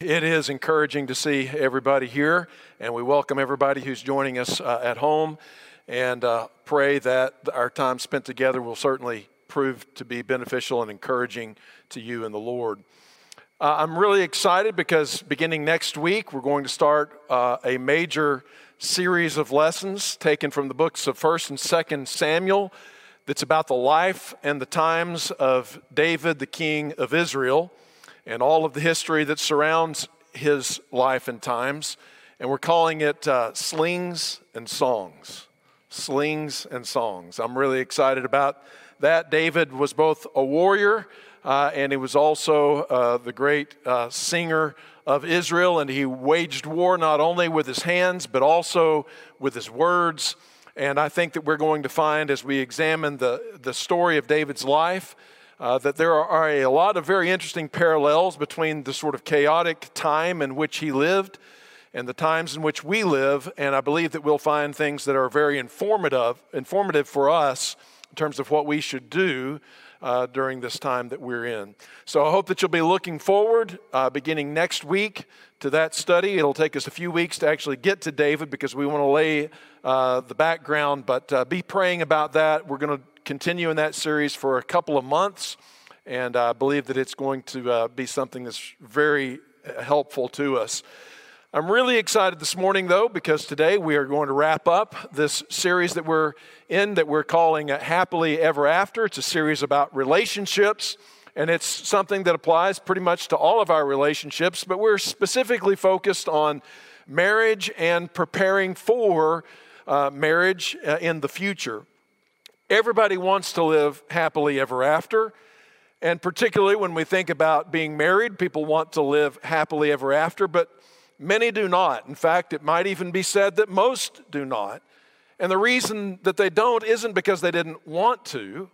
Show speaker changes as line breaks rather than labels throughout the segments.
It is encouraging to see everybody here, and we welcome everybody who's joining us uh, at home and uh, pray that our time spent together will certainly prove to be beneficial and encouraging to you in the Lord. Uh, I'm really excited because beginning next week, we're going to start uh, a major series of lessons taken from the books of 1st and 2nd Samuel that's about the life and the times of David, the king of Israel and all of the history that surrounds his life and times. And we're calling it uh, Slings and Songs. Slings and Songs. I'm really excited about that. David was both a warrior uh, and he was also uh, the great uh, singer of Israel. And he waged war not only with his hands, but also with his words. And I think that we're going to find as we examine the, the story of David's life uh, that there are a lot of very interesting parallels between the sort of chaotic time in which he lived and the times in which we live. And I believe that we'll find things that are very informative, informative for us in terms of what we should do uh, during this time that we're in. So I hope that you'll be looking forward uh, beginning next week to that study. It'll take us a few weeks to actually get to David because we want to lay uh, the background, but uh, be praying about that. We're going to continue in that series for a couple of months, and I believe that it's going to uh, be something that's very uh, helpful to us. I'm really excited this morning, though, because today we are going to wrap up this series that we're in that we're calling Happily Ever After. It's a series about relationships, and it's something that applies pretty much to all of our relationships, but we're specifically focused on marriage and preparing for uh, marriage uh, in the future. Everybody wants to live happily ever after. And particularly when we think about being married, people want to live happily ever after, but many do not. In fact, it might even be said that most do not. And the reason that they don't isn't because they didn't want to,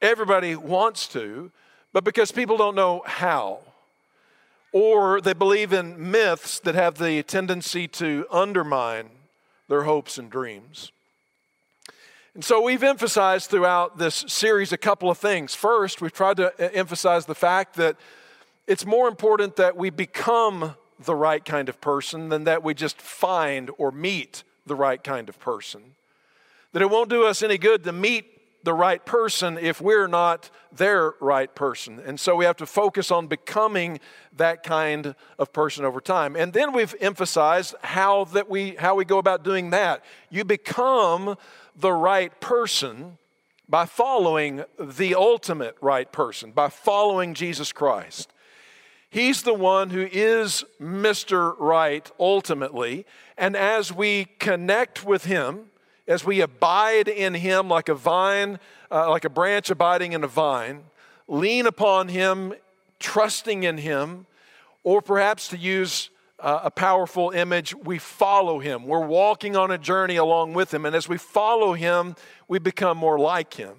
everybody wants to, but because people don't know how. Or they believe in myths that have the tendency to undermine their hopes and dreams. And so we've emphasized throughout this series a couple of things. First, we've tried to emphasize the fact that it's more important that we become the right kind of person than that we just find or meet the right kind of person. That it won't do us any good to meet the right person if we're not their right person. And so we have to focus on becoming that kind of person over time. And then we've emphasized how that we how we go about doing that. You become the right person by following the ultimate right person, by following Jesus Christ. He's the one who is Mr. Right ultimately. And as we connect with Him, as we abide in Him like a vine, uh, like a branch abiding in a vine, lean upon Him, trusting in Him, or perhaps to use a powerful image, we follow him. We're walking on a journey along with him. And as we follow him, we become more like him.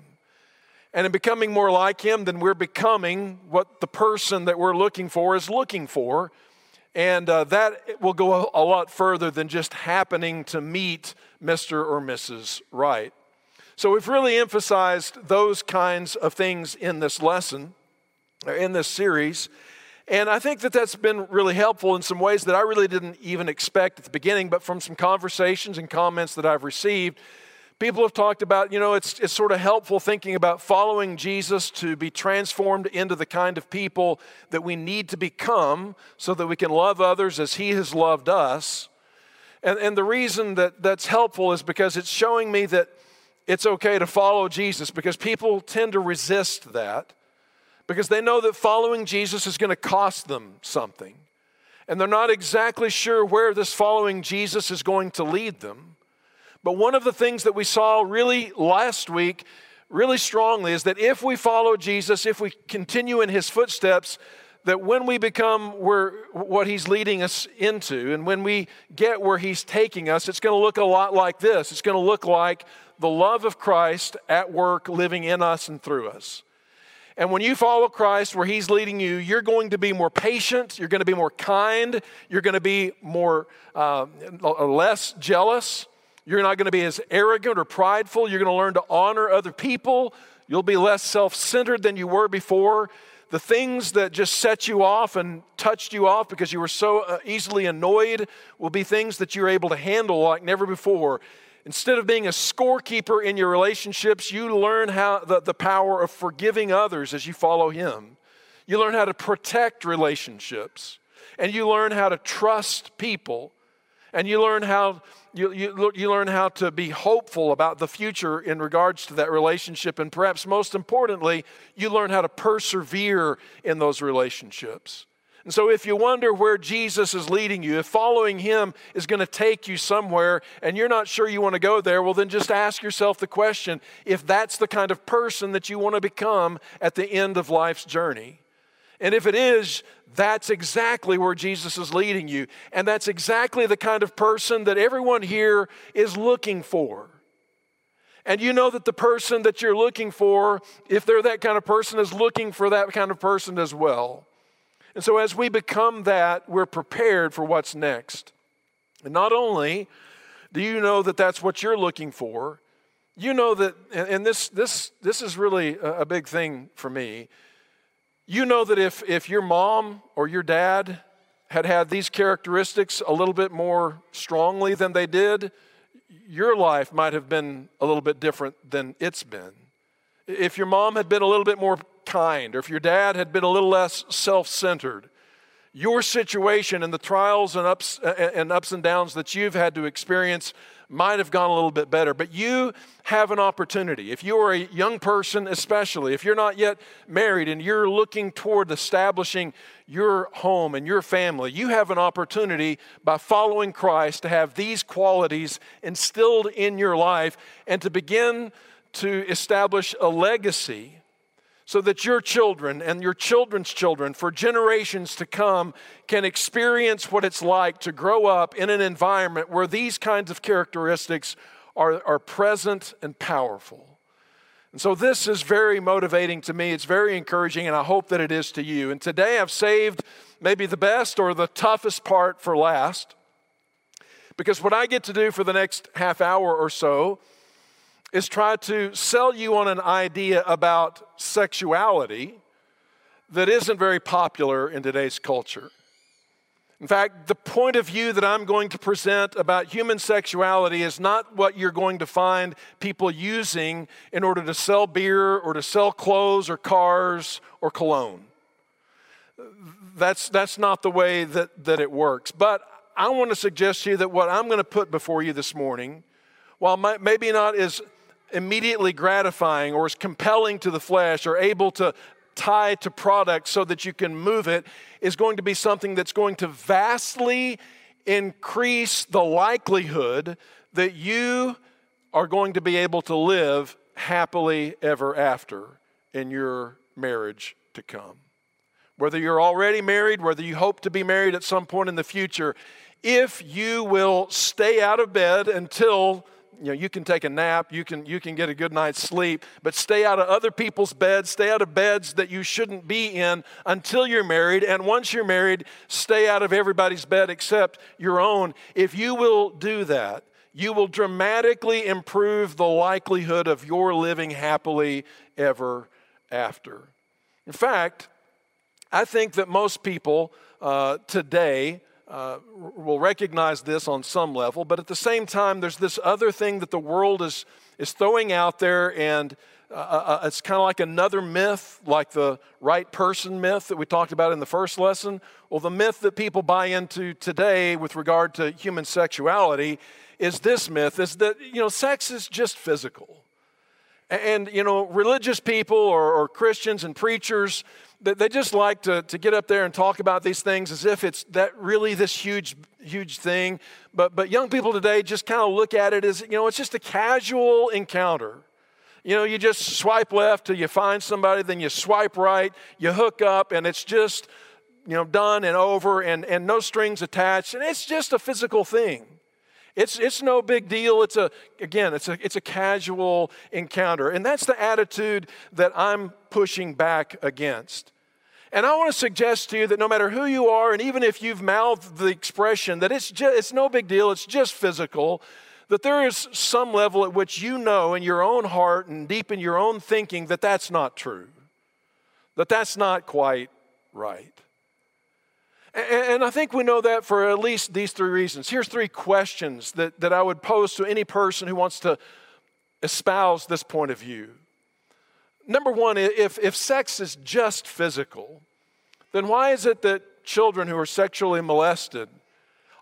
And in becoming more like him, then we're becoming what the person that we're looking for is looking for. And uh, that will go a, lot further than just happening to meet Mr. or Mrs. Right. So we've really emphasized those kinds of things in this lesson, in this series. And I think that that's been really helpful in some ways that I really didn't even expect at the beginning, but from some conversations and comments that I've received, people have talked about, you know, it's, it's sort of helpful thinking about following Jesus to be transformed into the kind of people that we need to become so that we can love others as He has loved us. And, and the reason that that's helpful is because it's showing me that it's okay to follow Jesus because people tend to resist that because they know that following Jesus is going to cost them something. And they're not exactly sure where this following Jesus is going to lead them. But one of the things that we saw really last week, really strongly, is that if we follow Jesus, if we continue in his footsteps, that when we become where, what he's leading us into, and when we get where he's taking us, it's going to look a lot like this. It's going to look like the love of Christ at work living in us and through us. And when you follow Christ where He's leading you, you're going to be more patient, you're going to be more kind, you're going to be more uh, less jealous, you're not going to be as arrogant or prideful, you're going to learn to honor other people, you'll be less self centered than you were before. the things that just set you off and touched you off because you were so uh, easily annoyed will be things that you're able to handle like never before. Instead of being a scorekeeper in your relationships, you learn how the, the power of forgiving others as you follow Him. You learn how to protect relationships, and you learn how to trust people, and you learn how you, you, you learn how to be hopeful about the future in regards to that relationship. And perhaps most importantly, you learn how to persevere in those relationships. And so, if you wonder where Jesus is leading you, if following him is going to take you somewhere and you're not sure you want to go there, well, then just ask yourself the question if that's the kind of person that you want to become at the end of life's journey. And if it is, that's exactly where Jesus is leading you. And that's exactly the kind of person that everyone here is looking for. And you know that the person that you're looking for, if they're that kind of person, is looking for that kind of person as well. And so as we become that, we're prepared for what's next. And not only do you know that that's what you're looking for, you know that, and this, this, this is really a big thing for me. You know that if, if your mom or your dad had had these characteristics a little bit more strongly than they did, your life might have been a little bit different than it's been. If your mom had been a little bit more kind, or if your dad had been a little less self centered, your situation and the trials and ups, uh, uh, and ups and downs that you've had to experience might have gone a little bit better. But you have an opportunity. If you are a young person, especially, if you're not yet married and you're looking toward establishing your home and your family, you have an opportunity by following Christ to have these qualities instilled in your life and to begin to establish a legacy so that your children and your children's children for generations to come can experience what it's like to grow up in an environment where these kinds of characteristics are, are present and powerful. And so this is very motivating to me. It's very encouraging, and I hope that it is to you. And today I've saved maybe the best or the toughest part for last. Because what I get to do for the next half hour or so is try to sell you on an idea about sexuality that isn't very popular in today's culture. In fact, the point of view that I'm going to present about human sexuality is not what you're going to find people using in order to sell beer or to sell clothes or cars or cologne. That's, that's not the way that, that it works. But I want to suggest to you that what I'm going to put before you this morning, while my, maybe not as immediately gratifying or is compelling to the flesh or able to tie to product so that you can move it is going to be something that's going to vastly increase the likelihood that you are going to be able to live happily ever after in your marriage to come. Whether you're already married, whether you hope to be married at some point in the future, if you will stay out of bed until you know, you can take a nap, you can, you can get a good night's sleep, but stay out of other people's beds, stay out of beds that you shouldn't be in until you're married. And once you're married, stay out of everybody's bed except your own. If you will do that, you will dramatically improve the likelihood of your living happily ever after. In fact, I think that most people uh, today uh, will recognize this on some level, but at the same time, there's this other thing that the world is, is throwing out there, and uh, uh, uh it's kind of like another myth, like the right person myth that we talked about in the first lesson. Well, the myth that people buy into today with regard to human sexuality is this myth is that, you know, sex is just physical. And, you know, religious people or, or Christians and preachers, they just like to, to get up there and talk about these things as if it's that really this huge, huge thing. But, but young people today just kind of look at it as, you know, it's just a casual encounter. You know, you just swipe left till you find somebody, then you swipe right, you hook up, and it's just, you know, done and over and, and no strings attached. And it's just a physical thing. It's, it's no big deal. It's a, again, it's a, it's a casual encounter. And that's the attitude that I'm pushing back against. And I want to suggest to you that no matter who you are, and even if you've mouthed the expression that it's, just, it's no big deal, it's just physical, that there is some level at which you know in your own heart and deep in your own thinking that that's not true. that that's not quite right. And I think we know that for at least these three reasons. Here's three questions that, that I would pose to any person who wants to espouse this point of view. Number one, if, if sex is just physical, then why is it that children who are sexually molested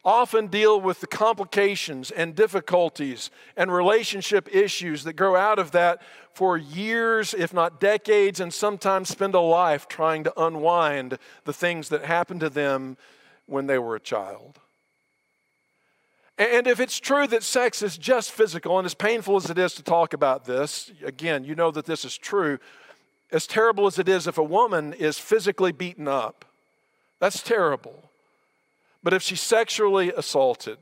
often deal with the complications and difficulties and relationship issues that grow out of that for years, if not decades, and sometimes spend a life trying to unwind the things that happened to them when they were a child. And if it's true that sex is just physical, and as painful as it is to talk about this, again, you know that this is true. As terrible as it is if a woman is physically beaten up, that's terrible. But if she's sexually assaulted,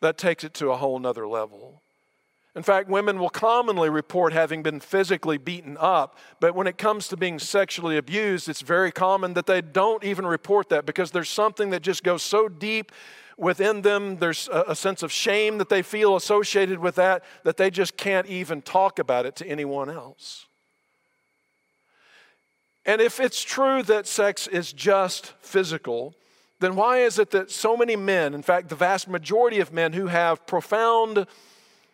that takes it to a whole nother level. In fact, women will commonly report having been physically beaten up, but when it comes to being sexually abused, it's very common that they don't even report that because there's something that just goes so deep within them. There's a, a sense of shame that they feel associated with that, that they just can't even talk about it to anyone else. And if it's true that sex is just physical, then why is it that so many men, in fact, the vast majority of men who have profound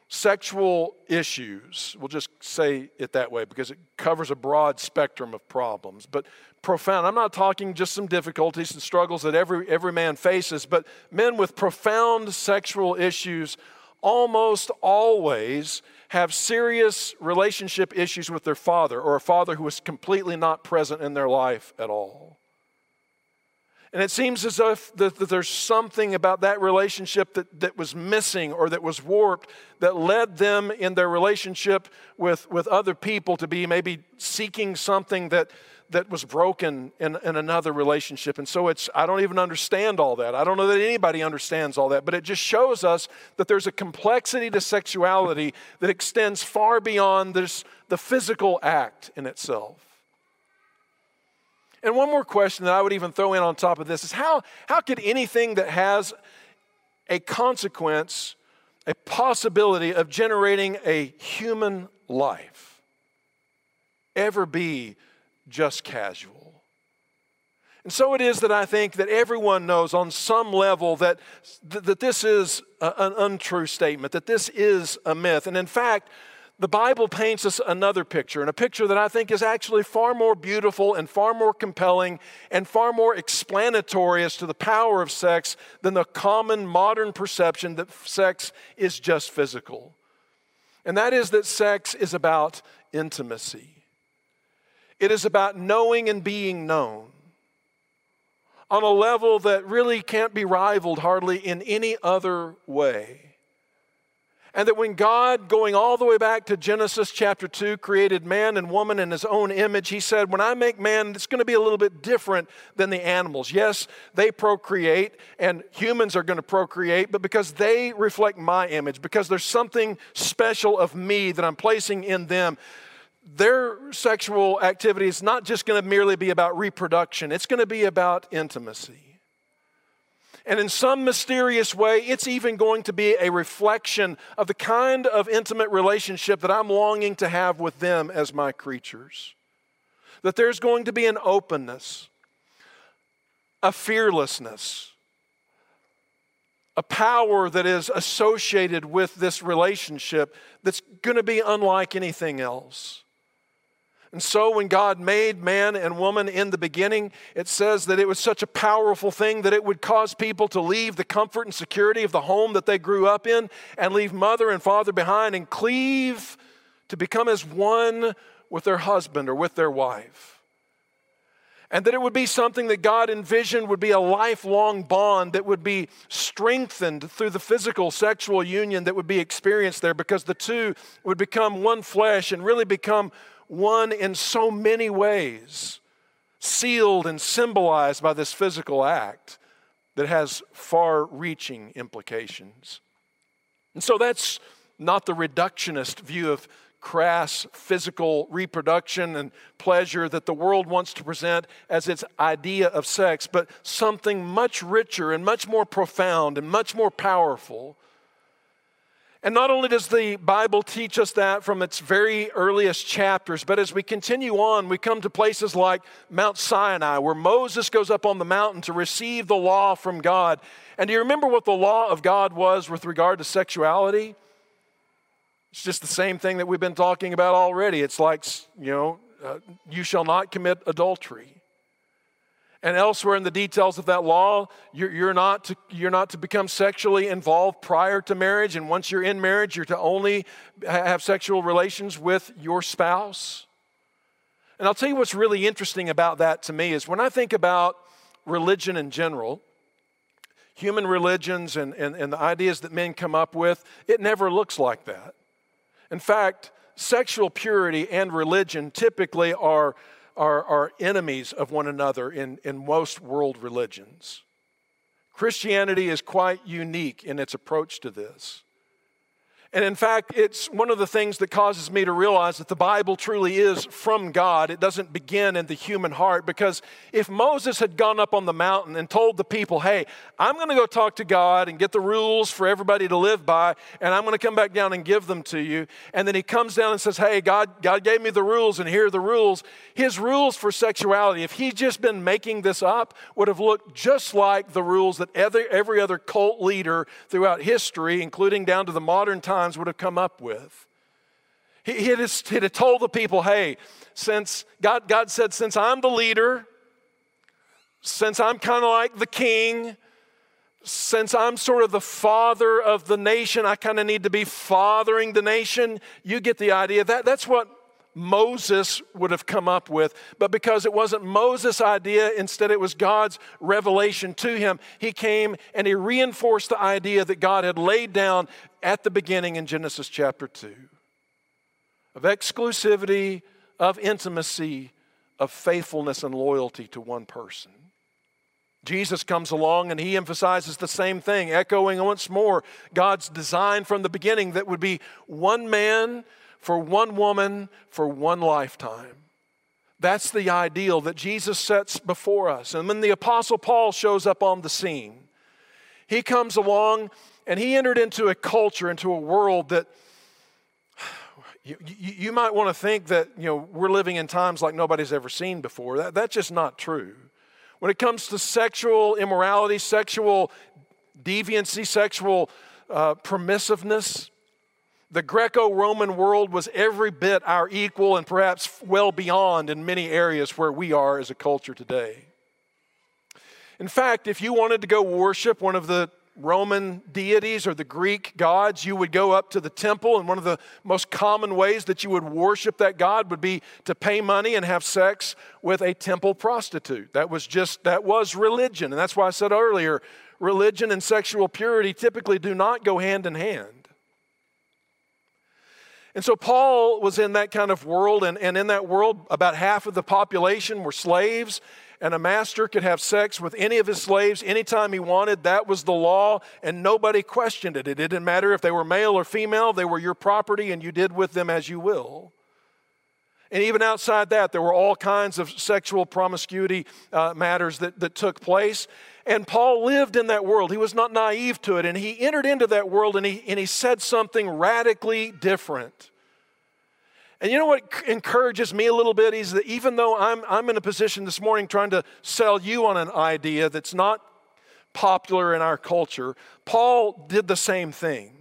sexual issues, we'll just say it that way because it covers a broad spectrum of problems, but profound. I'm not talking just some difficulties and struggles that every, every man faces, but men with profound sexual issues almost always have serious relationship issues with their father or a father who is completely not present in their life at all. And it seems as if that, that there's something about that relationship that, that was missing or that was warped that led them in their relationship with, with other people to be maybe seeking something that, that was broken in, in another relationship. And so it's, I don't even understand all that. I don't know that anybody understands all that, but it just shows us that there's a complexity to sexuality that extends far beyond this, the physical act in itself. And one more question that I would even throw in on top of this is how, how could anything that has a consequence, a possibility of generating a human life, ever be just casual? And so it is that I think that everyone knows on some level that, that this is a, an untrue statement, that this is a myth. And in fact, the Bible paints us another picture, and a picture that I think is actually far more beautiful and far more compelling and far more explanatory as to the power of sex than the common modern perception that sex is just physical. And that is that sex is about intimacy, it is about knowing and being known on a level that really can't be rivaled hardly in any other way. And that when God, going all the way back to Genesis chapter 2, created man and woman in his own image, he said, When I make man, it's going to be a little bit different than the animals. Yes, they procreate, and humans are going to procreate, but because they reflect my image, because there's something special of me that I'm placing in them, their sexual activity is not just going to merely be about reproduction, it's going to be about intimacy. And in some mysterious way, it's even going to be a reflection of the kind of intimate relationship that I'm longing to have with them as my creatures. That there's going to be an openness, a fearlessness, a power that is associated with this relationship that's going to be unlike anything else. And so, when God made man and woman in the beginning, it says that it was such a powerful thing that it would cause people to leave the comfort and security of the home that they grew up in and leave mother and father behind and cleave to become as one with their husband or with their wife. And that it would be something that God envisioned would be a lifelong bond that would be strengthened through the physical sexual union that would be experienced there because the two would become one flesh and really become one in so many ways, sealed and symbolized by this physical act that has far reaching implications. And so that's not the reductionist view of crass physical reproduction and pleasure that the world wants to present as its idea of sex, but something much richer and much more profound and much more powerful And not only does the Bible teach us that from its very earliest chapters, but as we continue on, we come to places like Mount Sinai, where Moses goes up on the mountain to receive the law from God. And do you remember what the law of God was with regard to sexuality? It's just the same thing that we've been talking about already. It's like, you know, uh, you shall not commit adultery. And elsewhere in the details of that law, you're, you're, not to, you're not to become sexually involved prior to marriage. And once you're in marriage, you're to only have sexual relations with your spouse. And I'll tell you what's really interesting about that to me is when I think about religion in general, human religions and, and, and the ideas that men come up with, it never looks like that. In fact, sexual purity and religion typically are are, are enemies of one another in, in most world religions. Christianity is quite unique in its approach to this. And in fact, it's one of the things that causes me to realize that the Bible truly is from God. It doesn't begin in the human heart because if Moses had gone up on the mountain and told the people, hey, I'm going to go talk to God and get the rules for everybody to live by, and I'm going to come back down and give them to you, and then he comes down and says, hey, God, God gave me the rules, and here are the rules. His rules for sexuality, if he'd just been making this up, would have looked just like the rules that every, every other cult leader throughout history, including down to the modern time, would have come up with. He, he, had, he had told the people, hey, since God, God said, since I'm the leader, since I'm kind of like the king, since I'm sort of the father of the nation, I kind of need to be fathering the nation. You get the idea. That, that's what Moses would have come up with. But because it wasn't Moses' idea, instead it was God's revelation to him, he came and he reinforced the idea that God had laid down at the beginning in Genesis chapter 2 of exclusivity, of intimacy, of faithfulness and loyalty to one person. Jesus comes along and he emphasizes the same thing, echoing once more God's design from the beginning that would be one man for one woman for one lifetime. That's the ideal that Jesus sets before us. And when the Apostle Paul shows up on the scene, he comes along and he entered into a culture, into a world that you, you, you might want to think that you know, we're living in times like nobody's ever seen before. That, that's just not true. When it comes to sexual immorality, sexual deviancy, sexual uh, permissiveness, the Greco Roman world was every bit our equal and perhaps well beyond in many areas where we are as a culture today. In fact, if you wanted to go worship one of the Roman deities or the Greek gods, you would go up to the temple, and one of the most common ways that you would worship that god would be to pay money and have sex with a temple prostitute. That was just, that was religion. And that's why I said earlier religion and sexual purity typically do not go hand in hand. And so Paul was in that kind of world, and, and in that world, about half of the population were slaves, and a master could have sex with any of his slaves anytime he wanted. That was the law, and nobody questioned it. It didn't matter if they were male or female, they were your property, and you did with them as you will. And even outside that, there were all kinds of sexual promiscuity uh, matters that, that took place. And Paul lived in that world. He was not naive to it. And he entered into that world and he, and he said something radically different. And you know what encourages me a little bit is that even though I'm, I'm in a position this morning trying to sell you on an idea that's not popular in our culture, Paul did the same thing.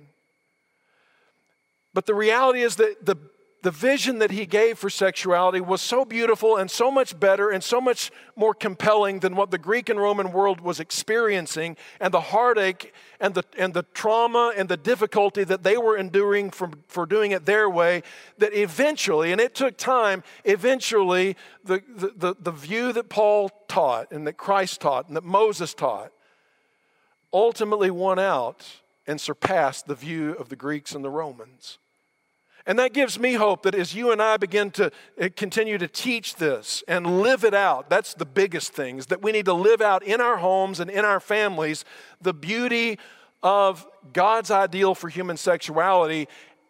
But the reality is that the the vision that he gave for sexuality was so beautiful and so much better and so much more compelling than what the Greek and Roman world was experiencing, and the heartache and the, and the trauma and the difficulty that they were enduring for, for doing it their way, that eventually, and it took time, eventually, the, the, the, the view that Paul taught and that Christ taught and that Moses taught ultimately won out and surpassed the view of the Greeks and the Romans. And that gives me hope that as you and I begin to eh, continue to teach this and live it out, that's the biggest thing, is that we need to live out in our homes and in our families the beauty of God's ideal for human sexuality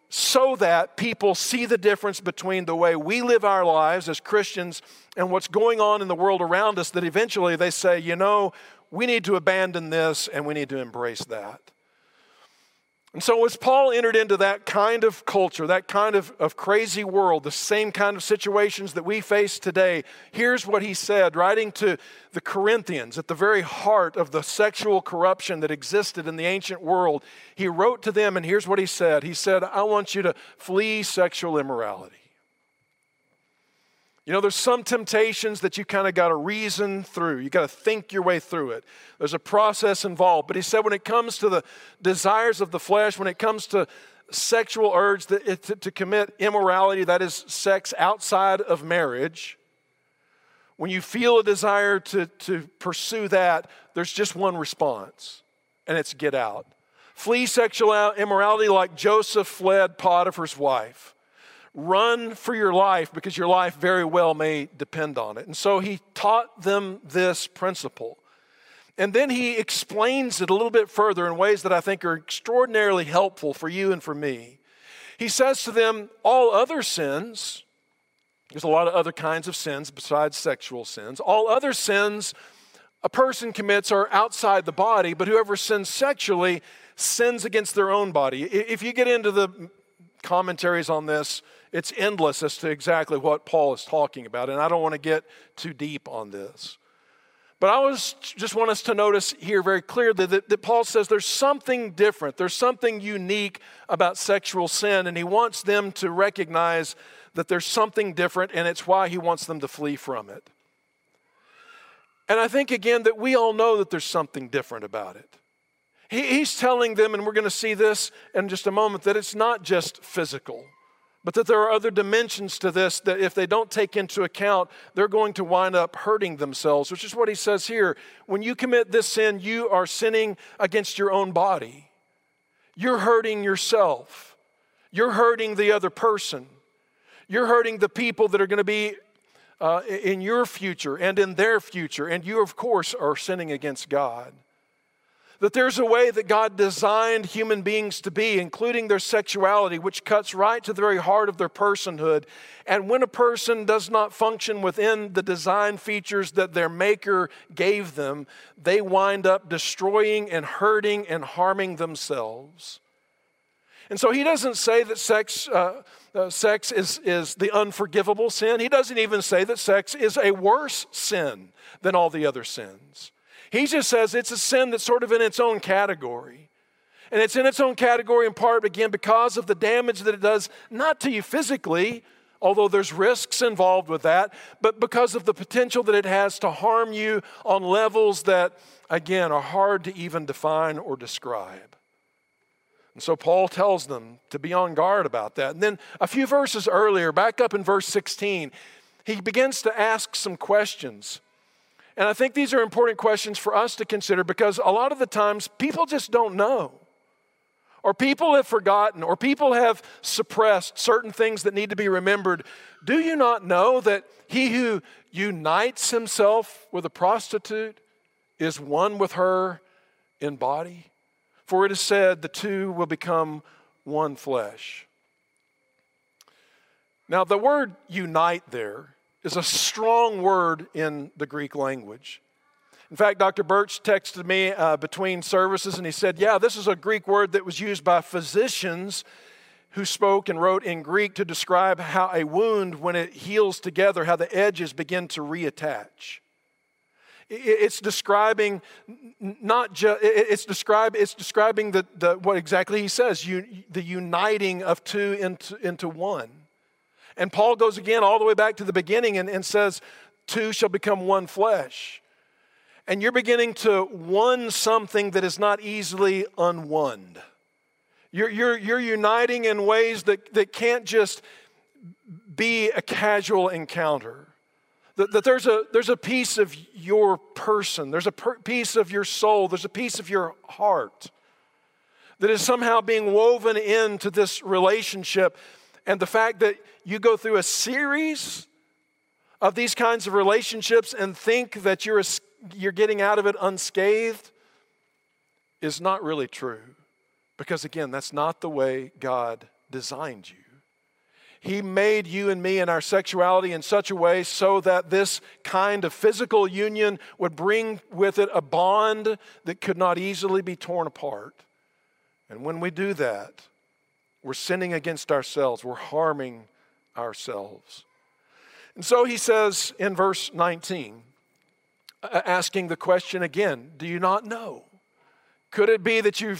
so that people see the difference between the way we live our lives as Christians and what's going on in the world around us, that eventually they say, you know, we need to abandon this and we need to embrace that. And so, as Paul entered into that kind of culture, that kind of, of crazy world, the same kind of situations that we face today, here's what he said, writing to the Corinthians at the very heart of the sexual corruption that existed in the ancient world. He wrote to them, and here's what he said He said, I want you to flee sexual immorality. You know, there's some temptations that you kind of got to reason through. You got to think your way through it. There's a process involved. But he said when it comes to the desires of the flesh, when it comes to sexual urge to, to, commit immorality, that is sex outside of marriage, when you feel a desire to, to pursue that, there's just one response, and it's get out. Flee sexual immorality like Joseph fled Potiphar's wife. Run for your life because your life very well may depend on it. And so he taught them this principle. And then he explains it a little bit further in ways that I think are extraordinarily helpful for you and for me. He says to them, All other sins, there's a lot of other kinds of sins besides sexual sins, all other sins a person commits are outside the body, but whoever sins sexually sins against their own body. If you get into the commentaries on this, it's endless as to exactly what Paul is talking about, and I don't want to get too deep on this. But I was just want us to notice here very clearly that, that, Paul says there's something different, there's something unique about sexual sin, and he wants them to recognize that there's something different, and it's why he wants them to flee from it. And I think again that we all know that there's something different about it. He, he's telling them, and we're going to see this in just a moment, that it's not just physical but that there are other dimensions to this that if they don't take into account, they're going to wind up hurting themselves, which is what he says here. When you commit this sin, you are sinning against your own body. You're hurting yourself. You're hurting the other person. You're hurting the people that are going to be uh, in your future and in their future. And you, of course, are sinning against God that there's a way that God designed human beings to be, including their sexuality, which cuts right to the very heart of their personhood. And when a person does not function within the design features that their Maker gave them, they wind up destroying and hurting and harming themselves. And so he doesn't say that sex, uh, uh, sex is, is the unforgivable sin. He doesn't even say that sex is a worse sin than all the other sins. He just says it's a sin that's sort of in its own category. And it's in its own category in part, again, because of the damage that it does, not to you physically, although there's risks involved with that, but because of the potential that it has to harm you on levels that, again, are hard to even define or describe. And so Paul tells them to be on guard about that. And then a few verses earlier, back up in verse 16, he begins to ask some questions. And I think these are important questions for us to consider because a lot of the times people just don't know. Or people have forgotten, or people have suppressed certain things that need to be remembered. Do you not know that he who unites himself with a prostitute is one with her in body? For it is said, the two will become one flesh. Now, the word unite there is a strong word in the Greek language. In fact, Dr. Birch texted me uh, between services and he said, Yeah, this is a Greek word that was used by physicians who spoke and wrote in Greek to describe how a wound, when it heals together, how the edges begin to reattach. It's describing not just, it's, describe, it's describing the, the, what exactly he says, you, the uniting of two into, into one. And Paul goes again all the way back to the beginning and, and says, Two shall become one flesh. And you're beginning to one something that is not easily unwon. You're, you're, you're uniting in ways that, that can't just be a casual encounter. That, that there's, a, there's a piece of your person, there's a per, piece of your soul, there's a piece of your heart that is somehow being woven into this relationship and the fact that you go through a series of these kinds of relationships and think that you're, you're getting out of it unscathed is not really true. Because again, that's not the way God designed you. He made you and me and our sexuality in such a way so that this kind of physical union would bring with it a bond that could not easily be torn apart. And when we do that, we're sinning against ourselves, we're harming ourselves. And so he says in verse 19, asking the question again Do you not know? Could it be that you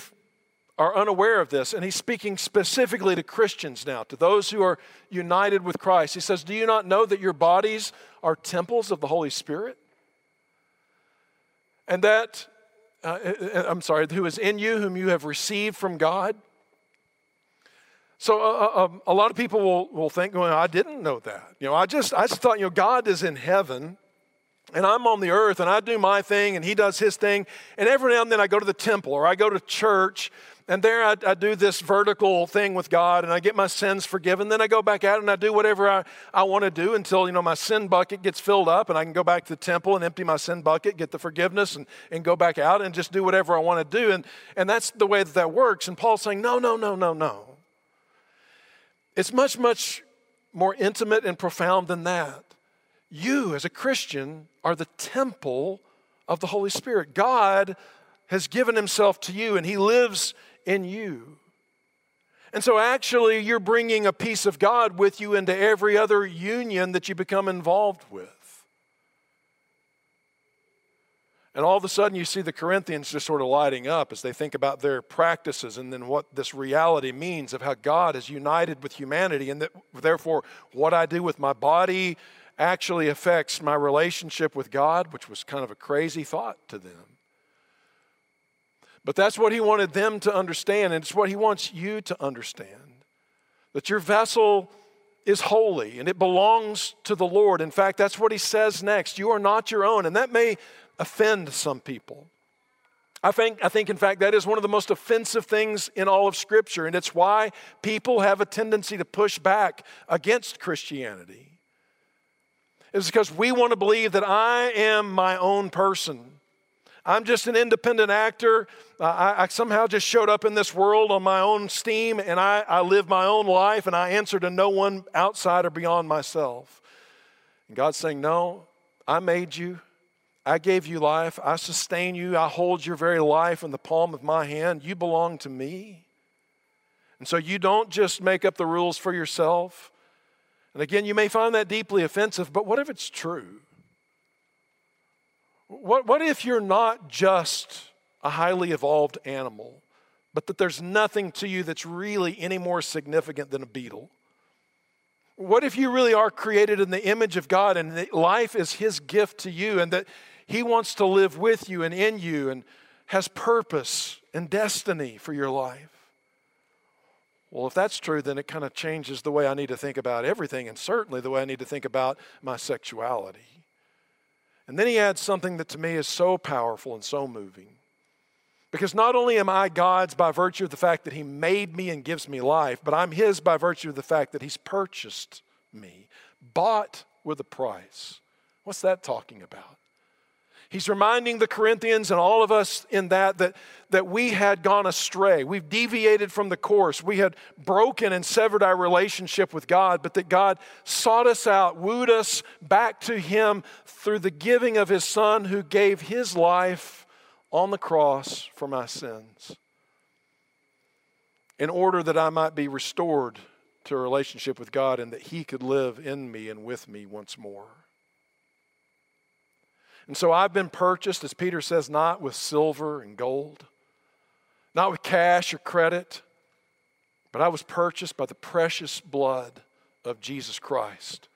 are unaware of this? And he's speaking specifically to Christians now, to those who are united with Christ. He says, Do you not know that your bodies are temples of the Holy Spirit? And that, uh, I'm sorry, who is in you, whom you have received from God? So uh, uh, um, a lot of people will, will think, well, I didn't know that. You know, I just, I just thought, you know, God is in heaven and I'm on the earth and I do my thing and he does his thing. And every now and then I go to the temple or I go to church and there I, I, do this vertical thing with God and I get my sins forgiven. Then I go back out and I do whatever I, I want to do until, you know, my sin bucket gets filled up and I can go back to the temple and empty my sin bucket, get the forgiveness and, and go back out and just do whatever I want to do. And, and that's the way that that works. And Paul's saying, no, no, no, no, no. It's much, much more intimate and profound than that. You, as a Christian, are the temple of the Holy Spirit. God has given Himself to you, and He lives in you. And so, actually, you're bringing a piece of God with you into every other union that you become involved with. And all of a sudden, you see the Corinthians just sort of lighting up as they think about their practices and then what this reality means of how God is united with humanity, and that therefore, what I do with my body actually affects my relationship with God, which was kind of a crazy thought to them. But that's what he wanted them to understand, and it's what he wants you to understand that your vessel is holy and it belongs to the Lord. In fact, that's what he says next. You are not your own. And that may offend some people. I think, I think, in fact, that is one of the most offensive things in all of Scripture, and it's why people have a tendency to push back against Christianity. It's because we want to believe that I am my own person. I'm just an independent actor. I, I, somehow just showed up in this world on my own steam, and I, I live my own life, and I answer to no one outside or beyond myself. And God's saying, No, I made you. I gave you life. I sustain you. I hold your very life in the palm of my hand. You belong to me. And so you don't just make up the rules for yourself. And again, you may find that deeply offensive, but what if it's true? What, what if you're not just a highly evolved animal, but that there's nothing to you that's really any more significant than a beetle? What if you really are created in the image of God and life is His gift to you and that he wants to live with you and in you and has purpose and destiny for your life. Well, if that's true, then it kind of changes the way I need to think about everything, and certainly the way I need to think about my sexuality. And then he adds something that to me is so powerful and so moving. Because not only am I God's by virtue of the fact that he made me and gives me life, but I'm his by virtue of the fact that he's purchased me, bought with a price. What's that talking about? He's reminding the Corinthians and all of us in that, that that we had gone astray. We've deviated from the course. We had broken and severed our relationship with God, but that God sought us out, wooed us back to Him through the giving of His Son who gave His life on the cross for my sins in order that I might be restored to a relationship with God and that He could live in me and with me once more. And so I've been purchased, as Peter says, not with silver and gold, not with cash or credit, but I was purchased by the precious blood of Jesus Christ,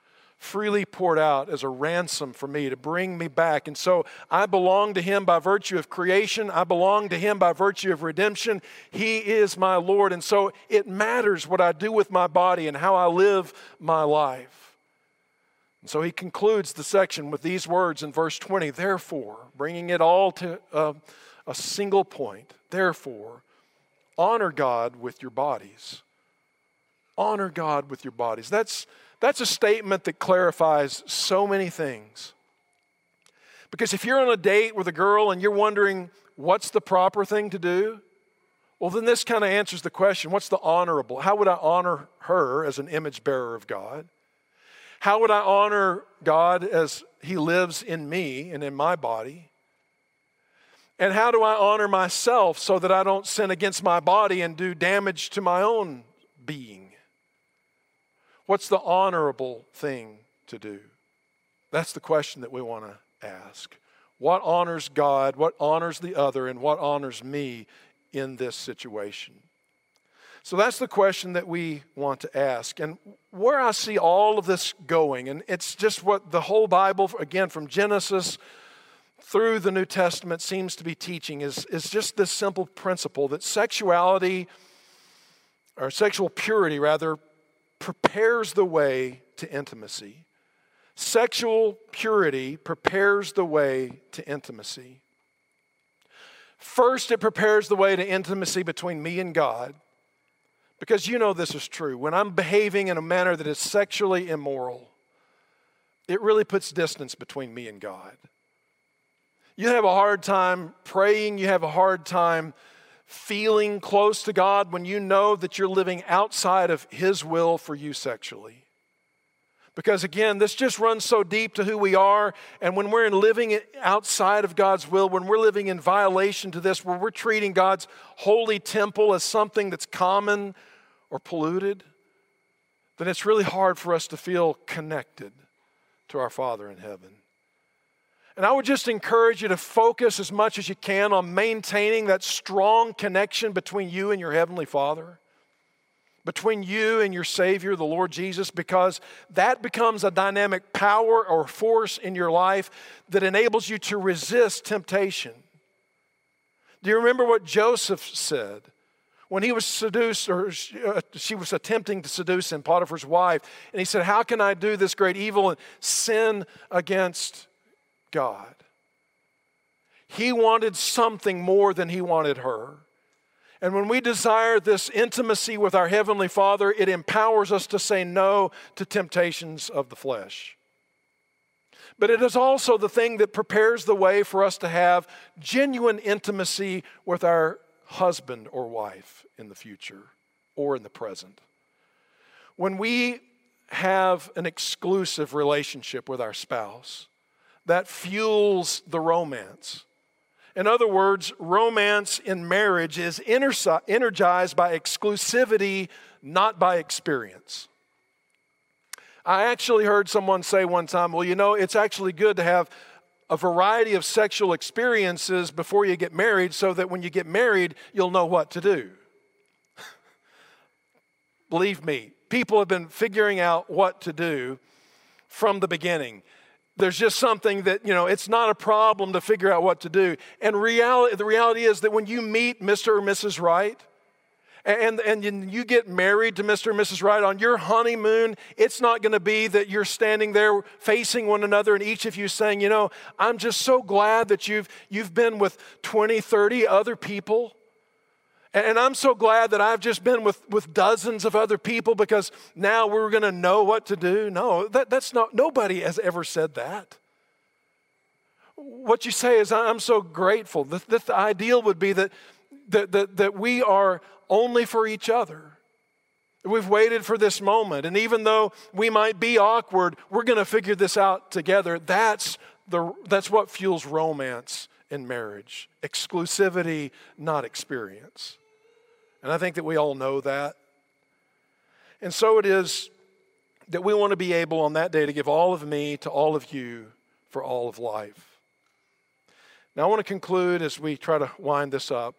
freely poured out as a ransom for me to bring me back. And so I belong to Him by virtue of creation, I belong to Him by virtue of redemption. He is my Lord. And so it matters what I do with my body and how I live my life. And so he concludes the section with these words in verse 20 Therefore, bringing it all to a, a single point, therefore, honor God with your bodies. Honor God with your bodies. That's, that's a statement that clarifies so many things. Because if you're on a date with a girl and you're wondering what's the proper thing to do, well, then this kind of answers the question what's the honorable? How would I honor her as an image bearer of God? How would I honor God as He lives in me and in my body? And how do I honor myself so that I don't sin against my body and do damage to my own being? What's the honorable thing to do? That's the question that we want to ask. What honors God, what honors the other, and what honors me in this situation? So that's the question that we want to ask. And where I see all of this going, and it's just what the whole Bible, again, from Genesis through the New Testament, seems to be teaching, is, is just this simple principle that sexuality, or sexual purity rather, prepares the way to intimacy. Sexual purity prepares the way to intimacy. First, it prepares the way to intimacy between me and God. Because you know this is true. When I'm behaving in a manner that is sexually immoral, it really puts distance between me and God. You have a hard time praying, you have a hard time feeling close to God when you know that you're living outside of His will for you sexually. Because again, this just runs so deep to who we are. And when we're living outside of God's will, when we're living in violation to this, where we're treating God's holy temple as something that's common or polluted, then it's really hard for us to feel connected to our Father in heaven. And I would just encourage you to focus as much as you can on maintaining that strong connection between you and your Heavenly Father, between you and your Savior, the Lord Jesus, because that becomes a dynamic power or force in your life that enables you to resist temptation. Do you remember what Joseph said? when he was seduced, or uh, she was attempting to seduce him, Potiphar's wife, and he said, How can I do this great evil and sin against God? He wanted something more than he wanted her. And when we desire this intimacy with our Heavenly Father, it empowers us to say no to temptations of the flesh. But it is also the thing that prepares the way for us to have genuine intimacy with our husband or wife in the future or in the present. When we have an exclusive relationship with our spouse, that fuels the romance. In other words, romance in marriage is energized by exclusivity, not by experience. I actually heard someone say one time, well, you know, it's actually good to have a variety of sexual experiences before you get married so that when you get married, you'll know what to do. Believe me, people have been figuring out what to do from the beginning. There's just something that, you know, it's not a problem to figure out what to do. And reality, the reality is that when you meet Mr. or Mrs. Right, and, and you get married to Mr. and Mrs. Right on your honeymoon, it's not going to be that you're standing there facing one another and each of you saying, you know, I'm just so glad that you've, you've been with 20, 30 other people. And I'm so glad that I've just been with, with dozens of other people because now we're going to know what to do. No, that, that's not, nobody has ever said that. What you say is, I'm so grateful. The, the, the ideal would be that, that, that, that we are only for each other. We've waited for this moment. And even though we might be awkward, we're going to figure this out together. That's, the, that's what fuels romance in marriage exclusivity, not experience. And I think that we all know that. And so it is that we want to be able on that day to give all of me to all of you for all of life. Now, I want to conclude as we try to wind this up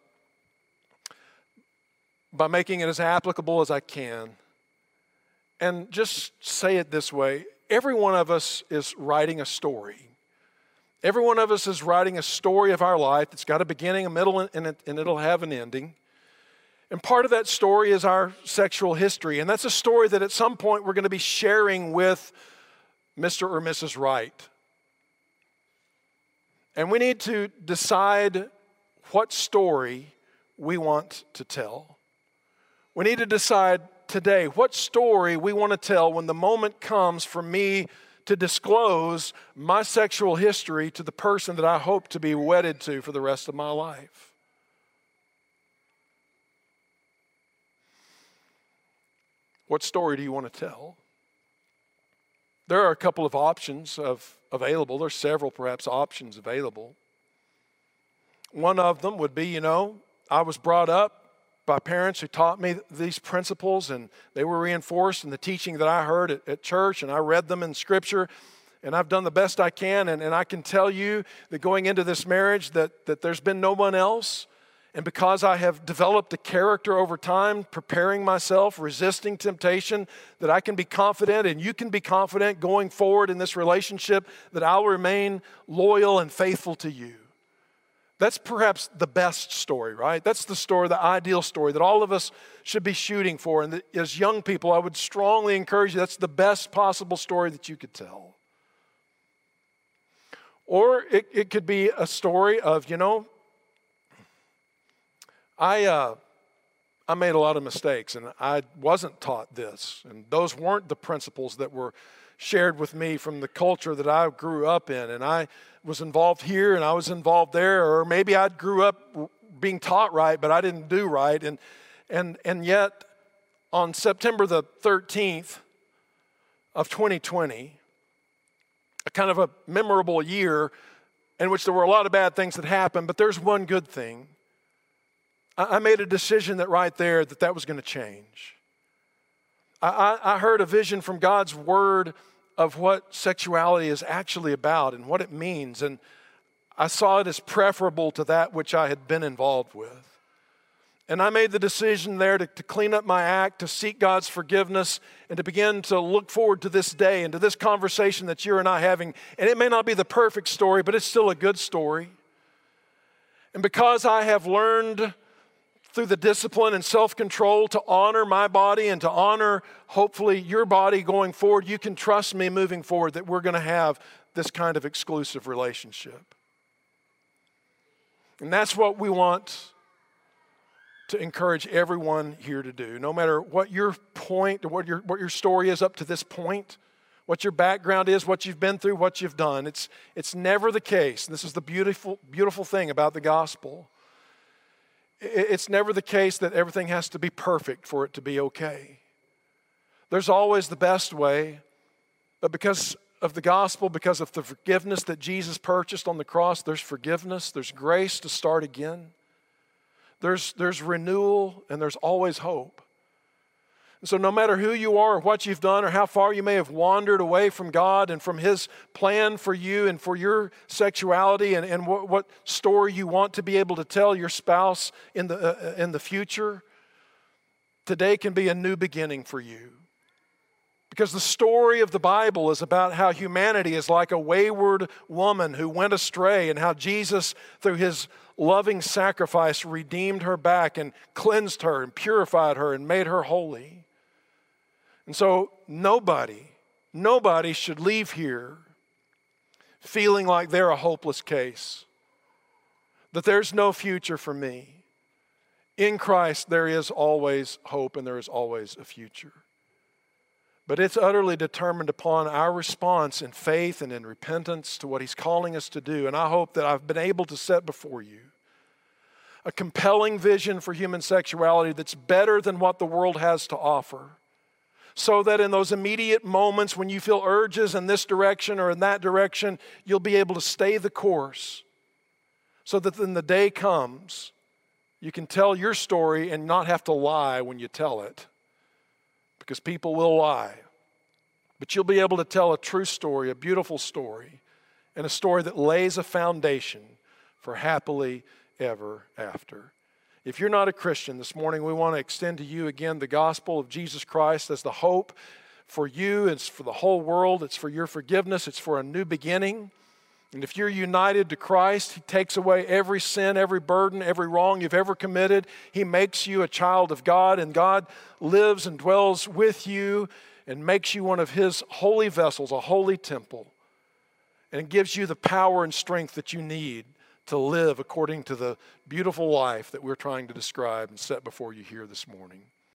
by making it as applicable as I can. And just say it this way every one of us is writing a story. Every one of us is writing a story of our life. It's got a beginning, a middle, and, it, and it'll have an ending. And part of that story is our sexual history. And that's a story that at some point we're going to be sharing with Mr. or Mrs. Right. And we need to decide what story we want to tell. We need to decide today what story we want to tell when the moment comes for me to disclose my sexual history to the person that I hope to be wedded to for the rest of my life. What story do you want to tell? There are a couple of options of available. There's several perhaps options available. one of them would be, you know, I was brought up by parents who taught me these principles, and they were reinforced in the teaching that I heard at, at, church, and I read them in Scripture, and I've done the best I can. And, and I can tell you that going into this marriage, that, that there's been no one else. And because I have developed a character over time, preparing myself, resisting temptation, that I can be confident and you can be confident going forward in this relationship that I'll remain loyal and faithful to you. That's perhaps the best story, right? That's the story, the ideal story that all of us should be shooting for. And as young people, I would strongly encourage you that's the best possible story that you could tell. Or it, it could be a story of, you know, I, uh, I made a lot of mistakes and I wasn't taught this. And those weren't the principles that were shared with me from the culture that I grew up in. And I was involved here and I was involved there, or maybe I grew up being taught right, but I didn't do right. And, and, and yet, on September the 13th of 2020, a kind of a memorable year in which there were a lot of bad things that happened, but there's one good thing. I, made a decision that right there that that was going to change. I, I, I heard a vision from God's word of what sexuality is actually about and what it means. And I saw it as preferable to that which I had been involved with. And I made the decision there to, to, clean up my act, to seek God's forgiveness, and to begin to look forward to this day and to this conversation that you and I having. And it may not be the perfect story, but it's still a good story. And because I have learned through the discipline and self control to honor my body and to honor, hopefully, your body going forward, you can trust me moving forward that we're going to have this kind of exclusive relationship. And that's what we want to encourage everyone here to do. No matter what your point or what your, what your story is up to this point, what your background is, what you've been through, what you've done, it's, it's never the case. This is the beautiful, beautiful thing about the gospel it's never the case that everything has to be perfect for it to be okay. There's always the best way, but because of the gospel, because of the forgiveness that Jesus purchased on the cross, there's forgiveness, there's grace to start again, there's, there's renewal, and there's always hope. So, no matter who you are or what you've done or how far you may have wandered away from God and from His plan for you and for your sexuality and, and what, what story you want to be able to tell your spouse in the, uh, in the future, today can be a new beginning for you. Because the story of the Bible is about how humanity is like a wayward woman who went astray, and how Jesus, through his loving sacrifice, redeemed her back and cleansed her and purified her and made her holy. And so, nobody, nobody should leave here feeling like they're a hopeless case, that there's no future for me. In Christ, there is always hope and there is always a future. But it's utterly determined upon our response in faith and in repentance to what He's calling us to do. And I hope that I've been able to set before you a compelling vision for human sexuality that's better than what the world has to offer so that in those immediate moments when you feel urges in this direction or in that direction, you'll be able to stay the course. So that when the day comes, you can tell your story and not have to lie when you tell it. Because people will lie. But you'll be able to tell a true story, a beautiful story, and a story that lays a foundation for happily ever after. If you're not a Christian this morning, we want to extend to you again the gospel of Jesus Christ as the hope for you, it's for the whole world, it's for your forgiveness, it's for a new beginning. And if you're united to Christ, He takes away every sin, every burden, every wrong you've ever committed. He makes you a child of God, and God lives and dwells with you and makes you one of His holy vessels, a holy temple, and gives you the power and strength that you need to live according to the beautiful life that we're trying to describe and set before you here this morning.